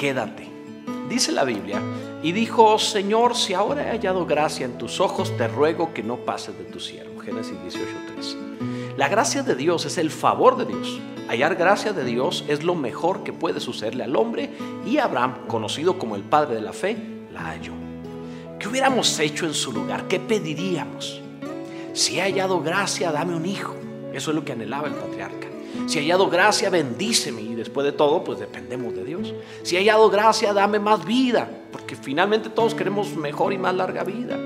quédate. Dice la Biblia, y dijo, Señor, si ahora he hallado gracia en tus ojos, te ruego que no pases de tu siervo. Génesis 18.3. La gracia de Dios es el favor de Dios. Hallar gracia de Dios es lo mejor que puede sucederle al hombre y Abraham, conocido como el padre de la fe, la halló. ¿Qué hubiéramos hecho en su lugar? ¿Qué pediríamos? Si he hallado gracia, dame un hijo. Eso es lo que anhelaba el patriarca. Si he hallado gracia, bendíceme. Y después de todo, pues dependemos de Dios. Si he hallado gracia, dame más vida. Porque finalmente todos queremos mejor y más larga vida.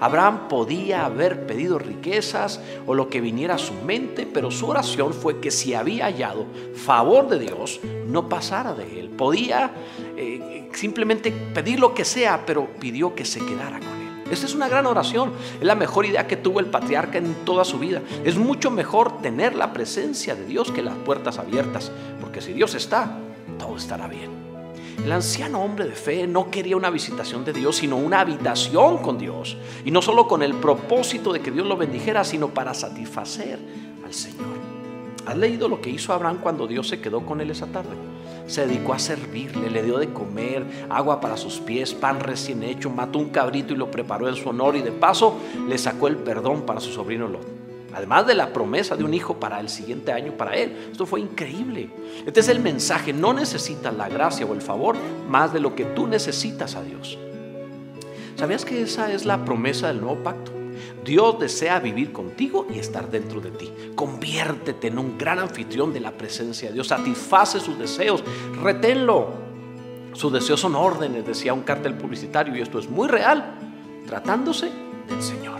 Abraham podía haber pedido riquezas o lo que viniera a su mente, pero su oración fue que si había hallado favor de Dios, no pasara de él. Podía eh, simplemente pedir lo que sea, pero pidió que se quedara con él. Esta es una gran oración. Es la mejor idea que tuvo el patriarca en toda su vida. Es mucho mejor tener la presencia de Dios que las puertas abiertas, porque si Dios está, todo estará bien. El anciano hombre de fe no quería una visitación de Dios, sino una habitación con Dios. Y no solo con el propósito de que Dios lo bendijera, sino para satisfacer al Señor. ¿Has leído lo que hizo Abraham cuando Dios se quedó con él esa tarde? Se dedicó a servirle, le dio de comer, agua para sus pies, pan recién hecho, mató un cabrito y lo preparó en su honor y de paso le sacó el perdón para su sobrino Lot. Además de la promesa de un hijo para el siguiente año para él. Esto fue increíble. Este es el mensaje. No necesitas la gracia o el favor más de lo que tú necesitas a Dios. ¿Sabías que esa es la promesa del nuevo pacto? Dios desea vivir contigo y estar dentro de ti. Conviértete en un gran anfitrión de la presencia de Dios. Satisface sus deseos. Reténlo. Sus deseos son órdenes, decía un cartel publicitario, y esto es muy real, tratándose del Señor.